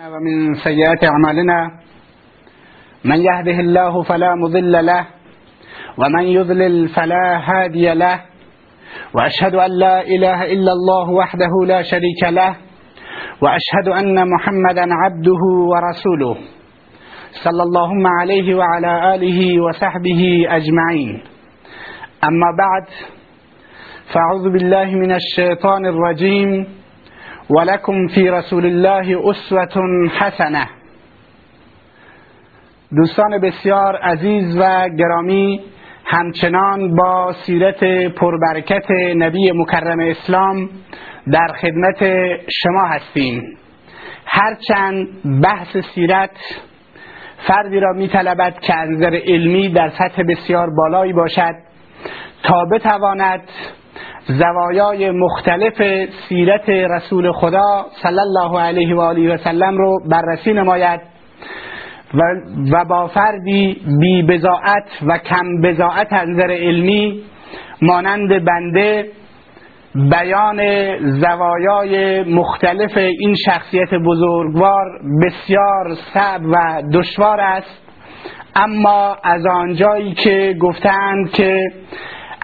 ومن سيئات أعمالنا. من يهده الله فلا مضل له ومن يضلل فلا هادي له. وأشهد أن لا إله إلا الله وحده لا شريك له وأشهد أن محمدا عبده ورسوله. صلى اللهم عليه وعلى آله وصحبه أجمعين. أما بعد فأعوذ بالله من الشيطان الرجيم. ولكم فی رسول الله اسوة حسنه دوستان بسیار عزیز و گرامی همچنان با سیرت پربرکت نبی مکرم اسلام در خدمت شما هستیم. هرچند بحث سیرت فردی را میطلبد که از نظر علمی در سطح بسیار بالایی باشد تا بتواند زوایای مختلف سیرت رسول خدا صلی الله علیه و آله و سلم رو بررسی نماید و, با فردی بی بزاعت و کم بزاعت از نظر علمی مانند بنده بیان زوایای مختلف این شخصیت بزرگوار بسیار صعب و دشوار است. اما از آنجایی که گفتند که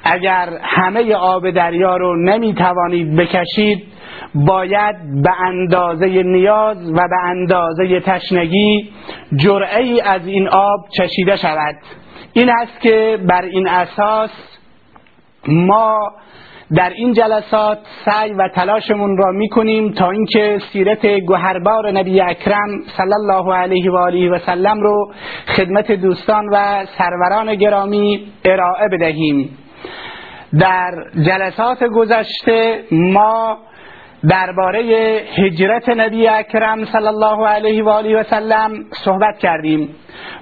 اگر همه آب دریا رو نمی توانید بکشید باید به اندازه نیاز و به اندازه تشنگی جرعه ای از این آب چشیده شود. این است که بر این اساس ما در این جلسات سعی و تلاشمون را می‌کنیم تا اینکه سیرت گوهربار نبی اکرم صلی الله علیه و آله و سلم رو خدمت دوستان و سروران گرامی ارائه بدهیم. در جلسات گذشته ما درباره هجرت نبی اکرم صلی الله علیه و آله و سلم صحبت کردیم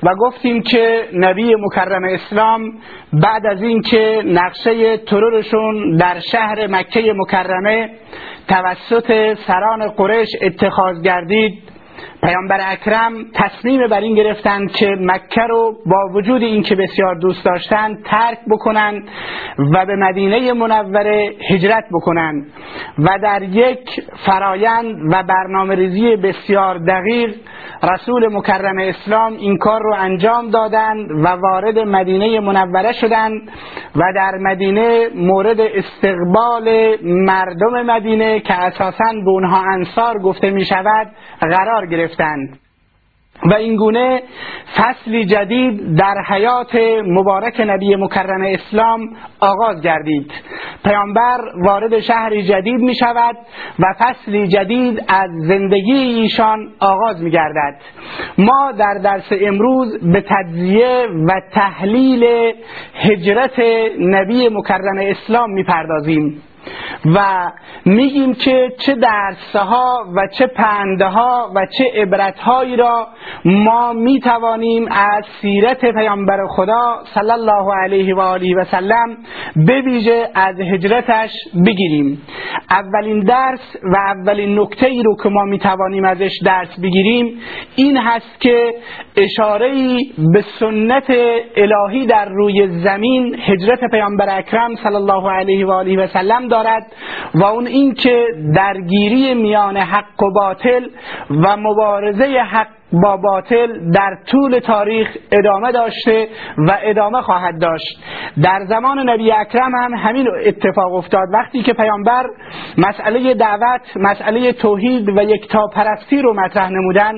و گفتیم که نبی مکرم اسلام بعد از اینکه نقشه ترورشون در شهر مکه مکرمه توسط سران قریش اتخاذ گردید پیامبر اکرم تصمیم بر این گرفتند که مکه رو با وجود اینکه بسیار دوست داشتند ترک بکنند و به مدینه منوره هجرت بکنند و در یک فرایند و برنامه ریزی بسیار دقیق رسول مکرم اسلام این کار رو انجام دادند و وارد مدینه منوره شدند و در مدینه مورد استقبال مردم مدینه که اساسا به اونها انصار گفته می شود قرار گرفتند. و اینگونه فصلی جدید در حیات مبارک نبی مکرم اسلام آغاز گردید. پیامبر وارد شهری جدید می شود و فصلی جدید از زندگی ایشان آغاز می گردد. ما در درس امروز به تجزیه و تحلیل هجرت نبی مکرم اسلام می پردازیم. و میگیم که چه درسها و چه پندها و چه عبرتهایی را ما می‌توانیم از سیرت پیامبر خدا صلی الله علیه و آله و سلم به ویژه از هجرتش بگیریم. اولین درس و اولین نکته ای رو که ما می‌توانیم ازش درس بگیریم این هست که اشاره به سنت الهی در روی زمین هجرت پیامبر اکرم صلی الله علیه و آله و سلم دارد و اون اینکه درگیری میان حق و باطل و مبارزه حق با باطل در طول تاریخ ادامه داشته و ادامه خواهد داشت. در زمان نبی اکرم هم همین اتفاق افتاد. وقتی که پیامبر مسئله دعوت مسئله توحید و یکتا پرستی رو مطرح نمودن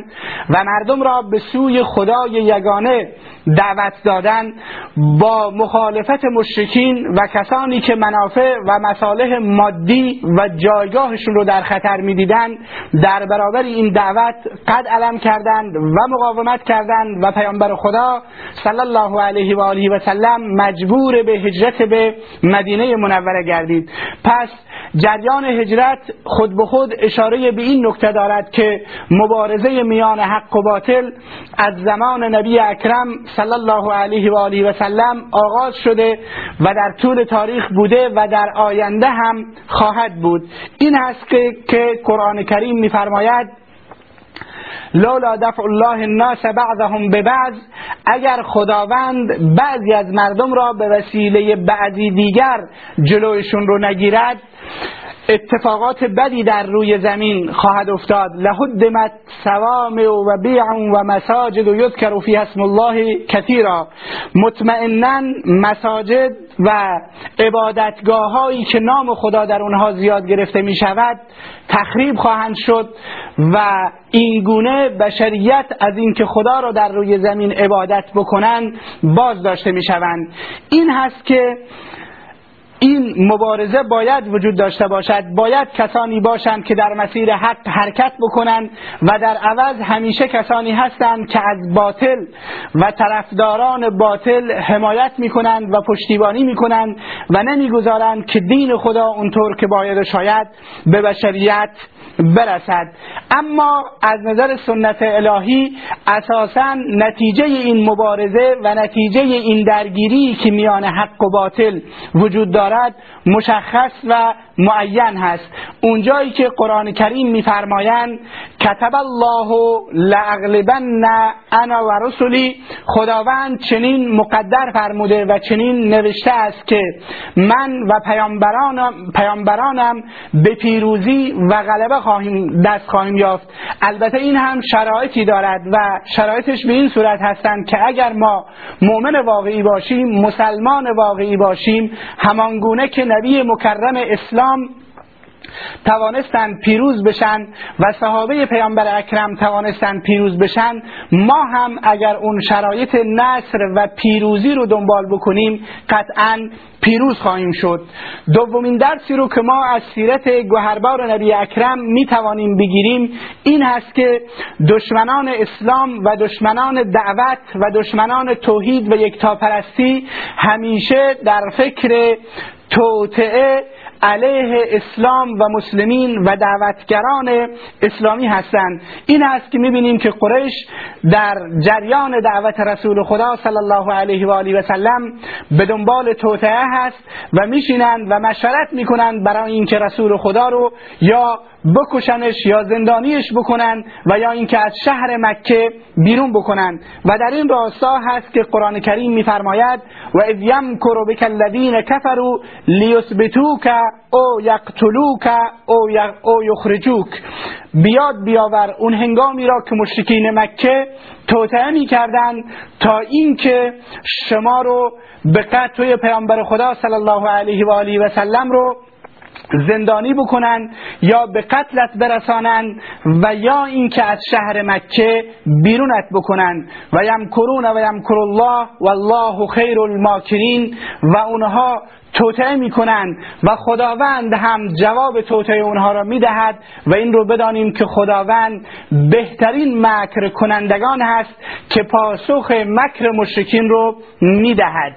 و مردم را به سوی خدای یگانه دعوت دادن با مخالفت مشرکین و کسانی که منافع و مصالح مادی و جایگاهشون رو در خطر می‌دیدند در برابر این دعوت قد علم کردند و مقاومت کردند و پیامبر خدا صلی الله علیه و آله و سلم مجبور به هجرت به مدینه منوره گردید. پس جریان هجرت خود به خود اشاره به این نکته دارد که مبارزه میان حق و باطل از زمان نبی اکرم صلی الله علیه و آله و سلم آغاز شده و در طول تاریخ بوده و در آینده هم خواهد بود. این هست که قرآن کریم میفرماید لولا دفع الله الناس بعضهم به بعض اگر خداوند بعضی از مردم را به وسیله بعضی دیگر جلوشون رو نگیرد اتفاقات بدی در روی زمین خواهد افتاد. لهدمت سوامع و بیع و مساجد و یذکر فی اسم الله کثیرا. مطمئنا مساجد و عبادتگاه هایی که نام خدا در اونها زیاد گرفته می شود تخریب خواهند شد و این گونه بشریت از اینکه خدا را در روی زمین عبادت بکنند باز داشته می شوند این هست که این مبارزه باید وجود داشته باشد. باید کسانی باشند که در مسیر حق حرکت بکنند و در عوض همیشه کسانی هستند که از باطل و طرفداران باطل حمایت می‌کنند و پشتیبانی می‌کنند و نمی‌گذارند که دین خدا اونطور که باید و شاید به بشریت برسد. اما از نظر سنت الهی اساسا نتیجه این مبارزه و نتیجه این درگیری که میان حق و باطل وجود دارد مشخص و معین هست. اونجایی که قرآن کریم میفرمایند کتب الله لاغلبن انا و رسولی خداوند چنین مقدر فرموده و چنین نوشته است که من و پیامبرانم, پیامبرانم به پیروزی و غلبه خواهیم دست خواهیم یافت. البته این هم شرایطی دارد و شرایطش به این صورت هستند که اگر ما مؤمن واقعی باشیم مسلمان واقعی باشیم همانگونه که نبی مکرم اسلام توانستند پیروز بشن و صحابه پیامبر اکرم توانستند پیروز بشن ما هم اگر اون شرایط نصر و پیروزی رو دنبال بکنیم قطعا پیروز خواهیم شد. دومین درسی رو که ما از سیرت گوهربار نبی اکرم می توانیم بگیریم این هست که دشمنان اسلام و دشمنان دعوت و دشمنان توحید و یکتاپرستی همیشه در فکر توطعه علیه اسلام و مسلمین و دعوتگران اسلامی هستند. این است که می‌بینیم که قریش در جریان دعوت رسول خدا صلی الله علیه و آله و سلم به دنبال توطعه هست و میشینند و مشورت می‌کنند برای اینکه رسول خدا رو یا بکشنش یا زندانیش بکنن و یا اینکه از شهر مکه بیرون بکنن. و در این راستا هست که قرآن کریم میفرماید و اذ یمکر بک الذین کفروا لیثبتوک او یقتلوک او, او یخرجوک. بیاد بیاور اون هنگامی را که مشرکین مکه توطعه می‌کردند تا اینکه شما رو به قتل پیامبر خدا صلی الله علیه و آله و سلم رو زندانی بکنن یا به قتلت برسانن و یا اینکه از شهر مکه بیرونت بکنن. و یمکرون و یمکر الله والله خیر الماکرین و اونها توطعه می‌کنن و خداوند هم جواب توطعه اونها را می‌دهد و این رو بدانیم که خداوند بهترین مکر کنندگان هست که پاسخ مکر مشرکین رو می‌دهد.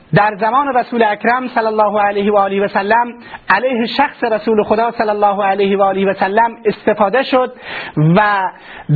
در زمان رسول اکرم صلی الله علیه و آله و سلم علیه شخص رسول خدا صلی الله علیه و آله و سلم استفاده شد و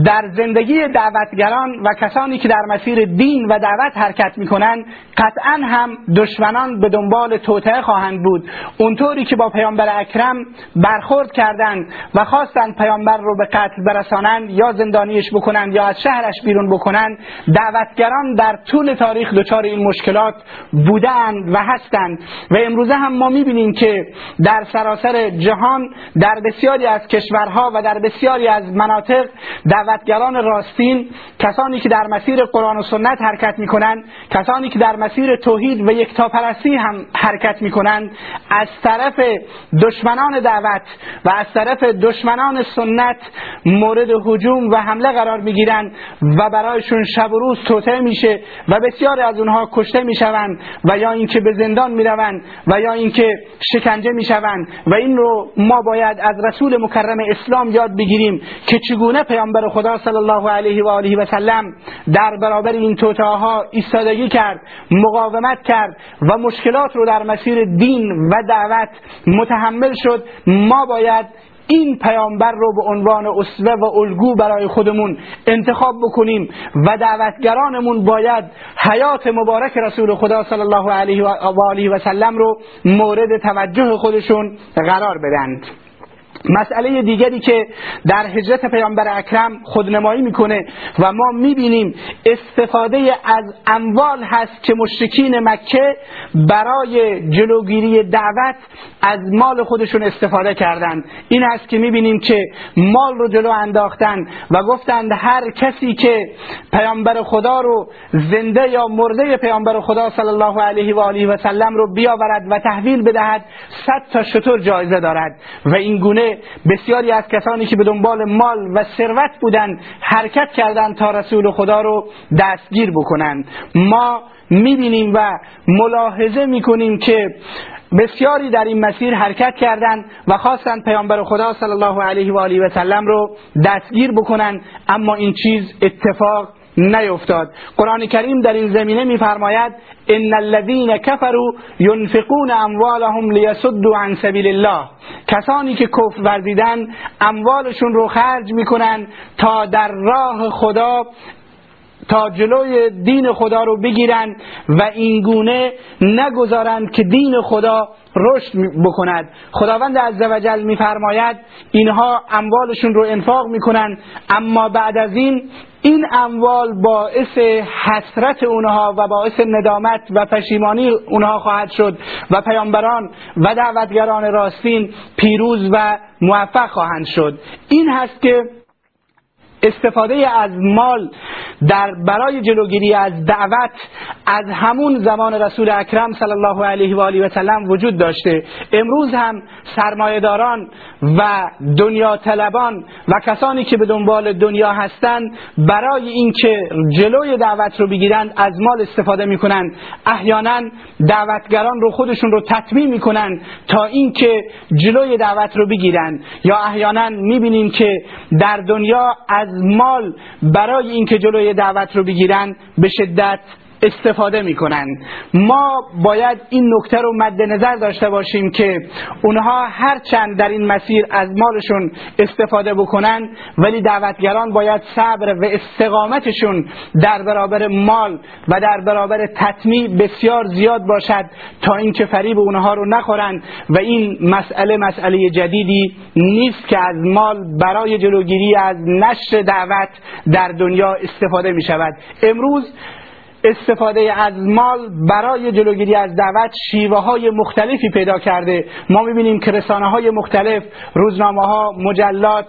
در زندگی دعوتگران و کسانی که در مسیر دین و دعوت حرکت می‌کنند قطعا هم دشمنان به دنبال توطعه خواهند بود. اونطوری که با پیامبر اکرم برخورد کردند و خواستند پیامبر رو به قتل برسانند یا زندانیش بکنند یا از شهرش بیرون بکنند دعوتگران در طول تاریخ دچار این مشکلات بود و هستند و امروزه هم ما می‌بینیم که در سراسر جهان در بسیاری از کشورها و در بسیاری از مناطق دعوتگران راستین کسانی که در مسیر قرآن و سنت حرکت می‌کنند کسانی که در مسیر توحید و یکتاپرستی هم حرکت می‌کنند از طرف دشمنان دعوت و از طرف دشمنان سنت مورد هجوم و حمله قرار می‌گیرند و برایشون شب و روز توطعه میشه و بسیاری از اونها کشته می‌شوند یا اینکه به زندان می‌روند و یا اینکه شکنجه می‌شوند و این رو ما باید از رسول مکرم اسلام یاد بگیریم که چگونه پیامبر خدا صلی الله علیه و آله و سلم در برابر این توتاها ایستادگی کرد مقاومت کرد و مشکلات رو در مسیر دین و دعوت متحمل شد ما باید این پیامبر رو به عنوان اسوه و الگو برای خودمون انتخاب بکنیم و دعوتگرانمون باید حیات مبارک رسول خدا صلی الله علیه و آله و سلم رو مورد توجه خودشون قرار بدند. مسئله دیگری که در هجرت پیامبر اکرم خودنمایی می‌کنه و ما می‌بینیم استفاده از اموال هست که مشرکین مکه برای جلوگیری دعوت از مال خودشون استفاده کردند. این است که می‌بینیم که مال رو جلو انداختن و گفتند هر کسی که پیامبر خدا رو زنده یا مرده پیامبر خدا صلی الله علیه و آله و سلم رو بیاورد و تحویل بدهد صد تا شطور جایزه دارد. و این گونه بسیاری از کسانی که به دنبال مال و ثروت بودند حرکت کردند تا رسول خدا رو دستگیر بکنند. ما می‌بینیم و ملاحظه می‌کنیم که بسیاری در این مسیر حرکت کردند و خواستند پیامبر خدا صلی الله علیه و آله و سلم رو دستگیر بکنند اما این چیز اتفاق نیفتاد. قرآن کریم در این زمینه میفرماید ان الذين كفروا ينفقون اموالهم ليصدوا عن سبيل الله. کسانی که کفر ورزیدن اموالشون رو خرج می‌کنن تا در راه خدا تا جلوی دین خدا رو بگیرن و اینگونه نگذارند که دین خدا رشد بکند. خداوند عزوجل میفرماید اینها اموالشون رو انفاق می‌کنن اما بعد از این این اموال باعث حسرت اونها و باعث ندامت و پشیمانی اونها خواهد شد و پیامبران و دعوتگران راستین پیروز و موفق خواهند شد. این هست که استفاده از مال در برای جلوگیری از دعوت از همون زمان رسول اکرم صلی الله علیه و آله و سلم وجود داشته. امروز هم سرمایهداران و دنیا طلبان و کسانی که به دنبال دنیا هستند برای اینکه جلوی دعوت رو بگیرند از مال استفاده می‌کنند. احیانا دعوتگران رو خودشون رو تطمیع می‌کنند تا اینکه جلوی دعوت رو بگیرند یا احیانا می‌بینیم که در دنیا از مال برای اینکه جلوی دعوت رو بگیرن به شدت استفاده می‌کنن. ما باید این نکته رو مد نظر داشته باشیم که اونها هرچند در این مسیر از مالشون استفاده بکنن ولی دعوتگران باید صبر و استقامتشون در برابر مال و در برابر تطمیع بسیار زیاد باشد تا اینکه فریب اونها رو نخورند و این مسئله مسئله جدیدی نیست که از مال برای جلوگیری از نشر دعوت در دنیا استفاده می شود امروز استفاده از مال برای جلوگیری از دعوت شیوه های مختلفی پیدا کرده. ما می‌بینیم که رسانه های مختلف روزنامه ها مجلات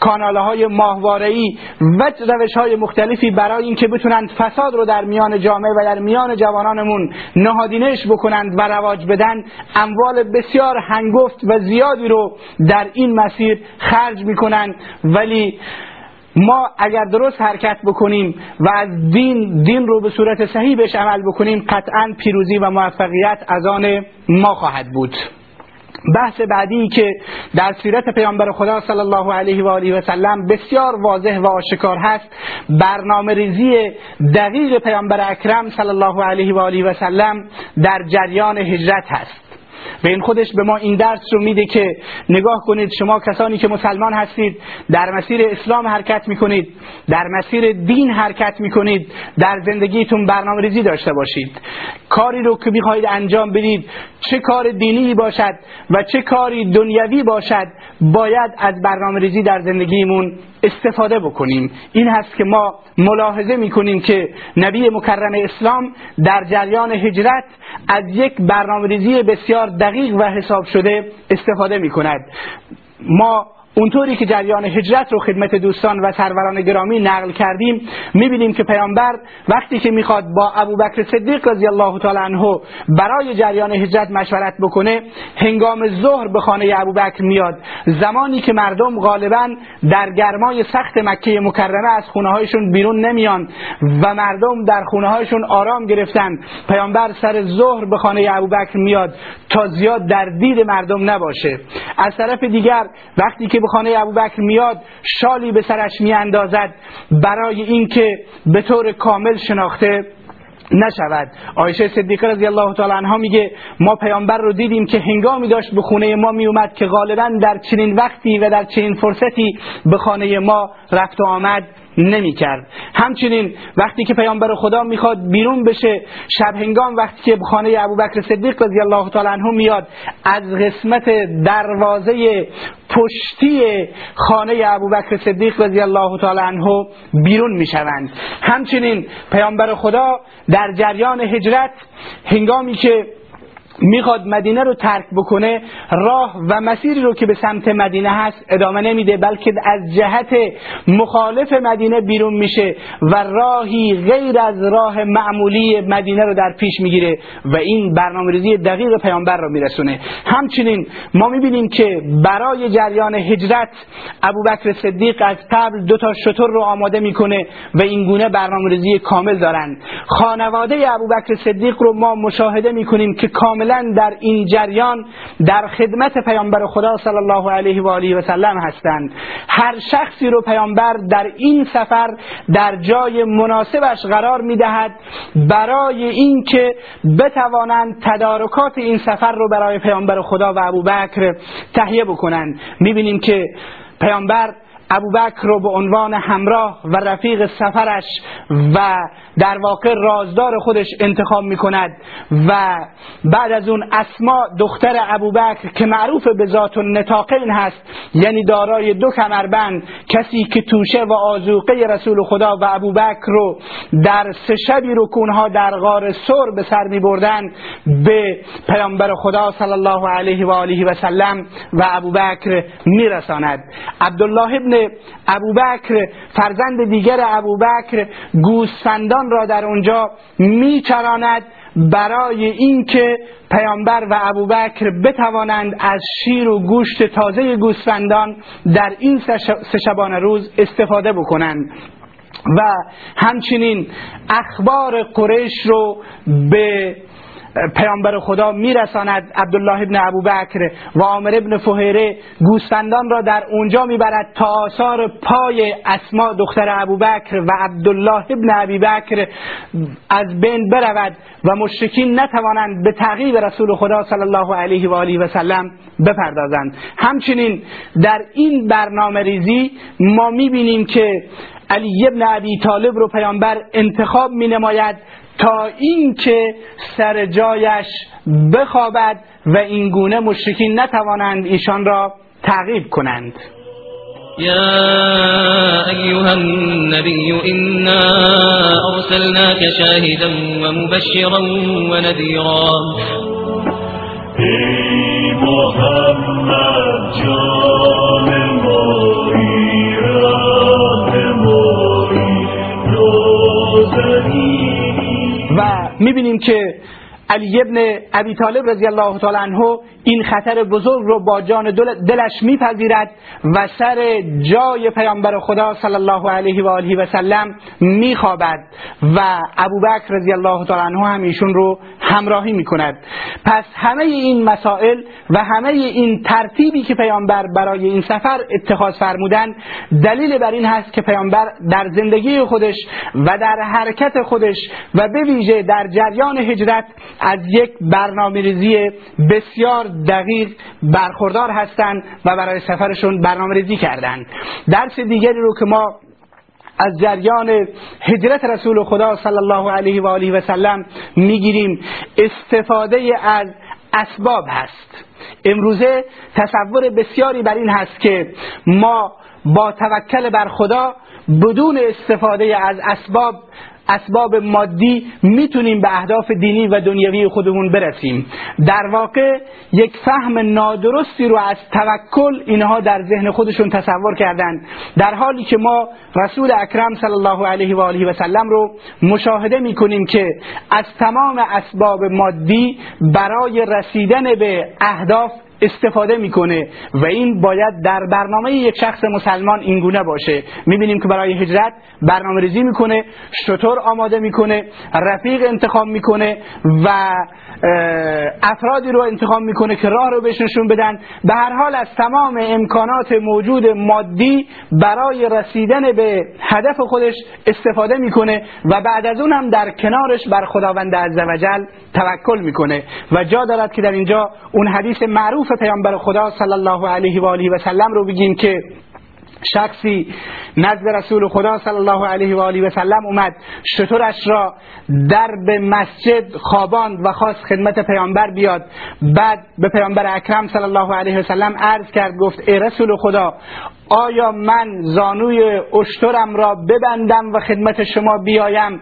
کانال های ماهواره‌ای و روش های مختلفی برای اینکه بتونند فساد رو در میان جامعه و در میان جوانانمون نهادینش بکنند و رواج بدن اموال بسیار هنگفت و زیادی رو در این مسیر خرج می‌کنند. ولی ما اگر درست حرکت بکنیم و از دین دین رو به صورت صحیح بهش عمل بکنیم قطعا پیروزی و موفقیت از آن ما خواهد بود. بحث بعدی که در سیرت پیامبر خدا صلی الله علیه و آله و سلم بسیار واضح و آشکار هست برنامه ریزی دقیق پیامبر اکرم صلی الله علیه و آله و سلم در جریان هجرت هست. و این خودش به ما این درس رو میده که نگاه کنید شما کسانی که مسلمان هستید در مسیر اسلام حرکت می‌کنید در مسیر دین حرکت می‌کنید در زندگیتون برنامه ریزی داشته باشید. کاری رو که می‌خواهید انجام بدید چه کار دینی باشد و چه کاری دنیوی باشد باید از برنامه ریزی در زندگیمون استفاده بکنیم. این هست که ما ملاحظه می‌کنیم که نبی مکرم اسلام در جریان هجرت از یک برنامه ریزی بسیار دقیق و حساب شده استفاده می‌کند. ما اونطوری که جریان هجرت رو خدمت دوستان و سروران گرامی نقل کردیم می‌بینیم که پیامبر وقتی که می‌خواد با ابوبکر صدیق رضی الله تعالی عنه برای جریان هجرت مشورت بکنه هنگام ظهر به خانه ابوبکر میاد. زمانی که مردم غالبا در گرمای سخت مکه مکرمه از خونه هایشون بیرون نمیان و مردم در خونه هایشون آرام گرفتن پیامبر سر ظهر به خانه ابوبکر میاد تا زیاد در دید مردم نباشه. از طرف دیگر وقتی که به خانه ابوبکر میاد شالی به سرش میاندازد. برای اینکه به طور کامل شناخته نشود. آیشه صدیقه رضی الله تعالی عنها میگه ما پیامبر رو دیدیم که هنگامی داشت به خونه ما میومد که غالبا در چنین وقتی و در چنین فرصتی به خانه ما رفت و آمد. نمی کرد همچنین وقتی که پیامبر خدا می‌خواد بیرون بشه شب هنگام وقتی که خانه ابوبکر صدیق رضی الله تعالی عنه میاد از قسمت دروازه پشتی خانه ابوبکر صدیق رضی الله تعالی عنه بیرون می‌شوند. همچنین پیامبر خدا در جریان هجرت هنگامی که می‌خواد مدینه رو ترک بکنه راه و مسیری رو که به سمت مدینه هست ادامه نمیده بلکه از جهت مخالف مدینه بیرون میشه و راهی غیر از راه معمولی مدینه رو در پیش می‌گیره و این برنامه ریزی دقیق پیامبر رو میرسونه. همچنین ما می‌بینیم که برای جریان هجرت ابوبکر صدیق از قبل دو تا شطور رو آماده می‌کنه و این گونه برنامه ریزی کامل دارن. خانواده ابوبکر صدیق رو ما مشاهده می‌کنیم که کامل در این جریان در خدمت پیامبر خدا صلی الله علیه و آله و سلم هستند. هر شخصی رو پیامبر در این سفر در جای مناسبش قرار می‌دهد برای اینکه بتوانند تدارکات این سفر رو برای پیامبر خدا و ابوبکر تهیه بکنند. می‌بینیم که پیامبر ابوبکر رو به عنوان همراه و رفیق سفرش و در واقع رازدار خودش انتخاب می کند و بعد از اون اسما دختر ابوبکر که معروف به ذات نتاقین هست یعنی دارای دو کمربند کسی که توشه و آزوقه رسول خدا و ابوبکر رو در سه شبی رکونها در غار سر به سر می بردن به پیامبر خدا صلی الله علیه و آله و سلم و ابوبکر میرساند. عبدالله ابن ابوبکر فرزند دیگر ابوبکر گوسفندان را در اونجا میچراند برای اینکه پیامبر و ابوبکر بتوانند از شیر و گوشت تازه گوسفندان در این سه شبانه روز استفاده بکنند. و همچنین اخبار قریش رو به پیامبر خدا میرساند عبدالله ابن ابوبکر و عامر ابن فهیره گوسفندان را در اونجا می‌برد تا آثار پای اسما دختر ابوبکر و عبدالله ابن ابی بکر از بین برود و مشرکین نتوانند به تعقیب رسول خدا صلی الله علیه و آله و سلم بپردازند. همچنین در این برنامه ریزی ما می‌بینیم که علی ابن ابی طالب رو پیامبر انتخاب می نماید تا اینکه سر جایش بخوابد و این گونه مشرکین نتوانند ایشان را تعقیب کنند. يا أيها النبي إنا أرسلناك شاهدا ومبشرا ونذيرا ای محمد جان ماری و می‌بینیم که علی ابن ابی طالب رضی الله تعالی عنه این خطر بزرگ رو با جان دلش میپذیرد و سر جای پیامبر خدا صلی الله علیه و آله و سلم میخوابد و ابوبکر رضی الله تعالی عنه هم ایشون رو همراهی می‌کند. پس همه این مسائل و همه این ترتیبی که پیامبر برای این سفر اتخاذ فرمودن دلیل بر این هست که پیامبر در زندگی خودش و در حرکت خودش و به ویژه در جریان هجرت از یک برنامه ریزی بسیار دقیق برخوردار هستند و برای سفرشون برنامه ریزی کردند. درس دیگری رو که ما از جریان هجرت رسول خدا صلی الله علیه و آله و سلم می‌گیریم استفاده از اسباب هست. امروزه تصور بسیاری بر این هست که ما با توکل بر خدا بدون استفاده از اسباب اسباب مادی می‌تونیم به اهداف دینی و دنیوی خودمون برسیم. در واقع یک فهم نادرستی رو از توکل اینها در ذهن خودشون تصور کردن. در حالی که ما رسول اکرم صلی الله علیه و آله و سلم رو مشاهده می‌کنیم که از تمام اسباب مادی برای رسیدن به اهداف استفاده می‌کنه و این باید در برنامه یک شخص مسلمان اینگونه باشه. می‌بینیم که برای هجرت برنامه ریزی می‌کنه شطور آماده می‌کنه رفیق انتخاب می‌کنه و افرادی رو انتخاب می‌کنه که راه رو بهش نشون بدن. به هر حال از تمام امکانات موجود مادی برای رسیدن به هدف خودش استفاده می‌کنه و بعد از اون هم در کنارش بر خداوند عزوجل توکل می‌کنه. و جا دارد که در اینجا اون حدیث معروف پیامبر خدا صلی الله علیه و آله و سلم رو بگیم که شخصی نزد رسول خدا صلی الله علیه و آله و سلم اومد. شطورش را در به مسجد خواباند و خواست خدمت پیامبر بیاد. بعد به پیامبر اکرم صلی الله علیه و سلم عرض کرد گفت ای رسول خدا آیا من زانوی اشترم را ببندم و خدمت شما بیایم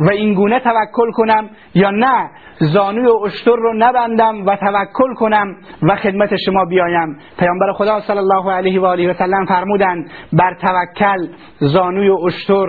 و اینگونه توکل کنم یا نه؟ زانوی اشتر رو نبندم و توکل کنم و خدمت شما بیایم. پیامبر خدا صلی الله علیه و آله و سلم فرمودند بر توکل زانوی اشتر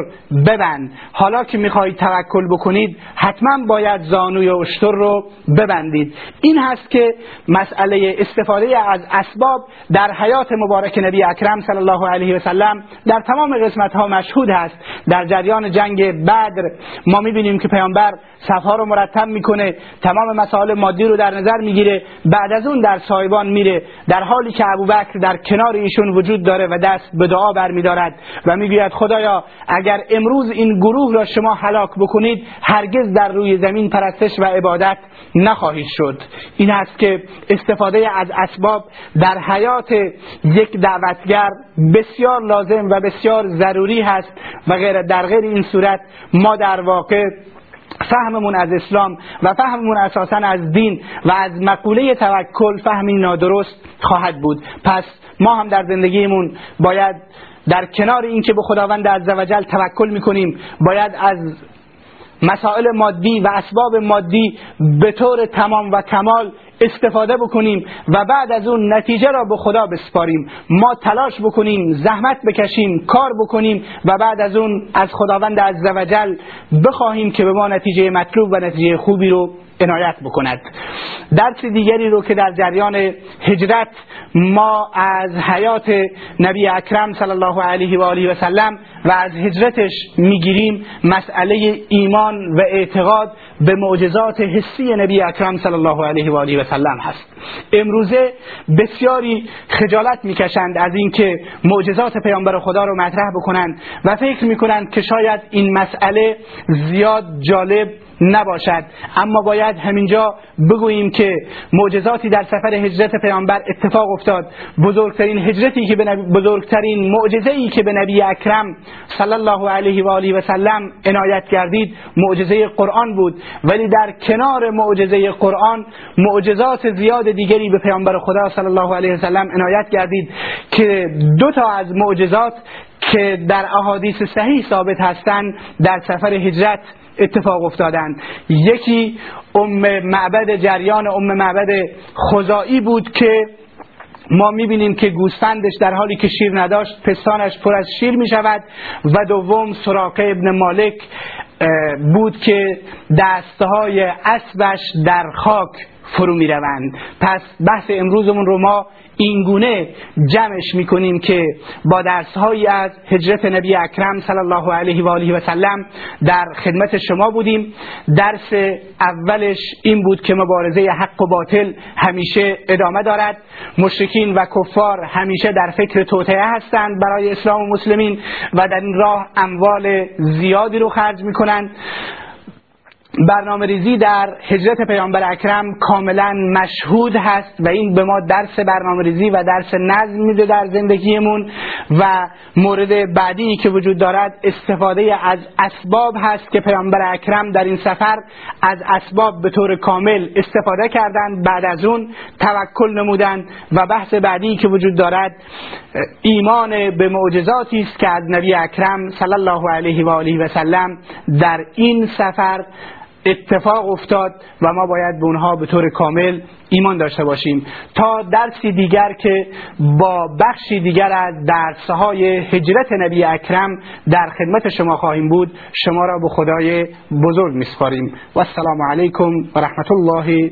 ببند. حالا که می‌خواهید توکل بکنید حتما باید زانوی اشتر رو ببندید. این هست که مسئله استفاده از اسباب در حیات مبارک نبی اکرم صلی الله علیه و سلم در تمام قسمت ها مشهود هست در جریان جنگ بدر ما می‌بینیم که پیامبر صفها رو مرتب می‌کنه تمام مسائل مادی رو در نظر می‌گیره بعد از اون در سایبان میره. در حالی که ابوبکر در کنار ایشون وجود داره و دست به دعا برمیدارد و می‌گوید خدایا اگر امروز این گروه را شما هلاک بکنید هرگز در روی زمین پرستش و عبادت نخواهید شد. این است که استفاده از اسباب در حیات یک دعوتگر بسیار لازم و بسیار ضروری هست و غیر در غیر این صورت ما در واقع فهممون از اسلام و فهممون اساسا از دین و از مقوله توکل فهمی نادرست خواهد بود. پس ما هم در زندگیمون باید در کنار اینکه به خداوند عزوجل توکل می‌کنیم باید از مسائل مادی و اسباب مادی به طور تمام و کمال استفاده بکنیم و بعد از اون نتیجه را به خدا بسپاریم. ما تلاش بکنیم زحمت بکشیم کار بکنیم و بعد از اون از خداوند عزوجل بخواهیم که به ما نتیجه مطلوب و نتیجه خوبی رو عنایت بکند. درس دیگری رو که در جریان هجرت ما از حیات نبی اکرم صلی الله علیه و آله و سلم و از هجرتش می‌گیریم. مسئله ایمان و اعتقاد به معجزات حسی نبی اکرم صلی الله علیه و آله و سلم هست. امروزه بسیاری خجالت می‌کشند از اینکه معجزات پیامبر خدا رو مطرح بکنند و فکر می‌کنند که شاید این مسئله زیاد جالب نباشد. اما باید همینجا بگوییم که معجزاتی در سفر هجرت پیامبر اتفاق افتاد. بزرگترین هجرتی که به بزرگترین معجزه ای که به نبی اکرم صلی الله علیه و آله و سلم عنایت گردید معجزه قرآن بود. ولی در کنار معجزه قرآن معجزات زیاد دیگری به پیامبر خدا صلی الله علیه و سلم عنایت گردید که دو تا از معجزات که در احادیث صحیح ثابت هستند در سفر هجرت اتفاق افتادند. یکی ام معبد جریان ام معبد خزائی بود که ما می‌بینیم که گوسفندش در حالی که شیر نداشت پستانش پر از شیر می‌شود و دوم سراقه ابن مالک بود که دستهای اسبش در خاک فرو می‌روند. پس بحث امروزمون رو ما اینگونه جمعش می‌کنیم که با درسهایی از هجرت نبی اکرم صلی الله علیه و آله و سلم در خدمت شما بودیم. درس اولش این بود که مبارزه حق و باطل همیشه ادامه دارد. مشرکین و کفار همیشه در فکر توطعه هستند برای اسلام و مسلمین و در این راه اموال زیادی رو خرج می‌کنند. برنامه ریزی در هجرت پیامبر اکرم کاملا مشهود هست و این به ما درس برنامه ریزی و درس نظم میده در زندگیمون و مورد بعدی که وجود دارد استفاده از اسباب هست که پیامبر اکرم در این سفر از اسباب به طور کامل استفاده کردند. بعد از اون توکل نمودند و بحث بعدی که وجود دارد ایمان به معجزاتی است که از نبی اکرم صلی الله علیه و آله و سلم در این سفر اتفاق افتاد و ما باید به اونها به طور کامل ایمان داشته باشیم. تا درسی دیگر که با بخشی دیگر از درسهای هجرت نبی اکرم در خدمت شما خواهیم بود شما را به خدای بزرگ میسپاریم. و السلام علیکم و رحمت الله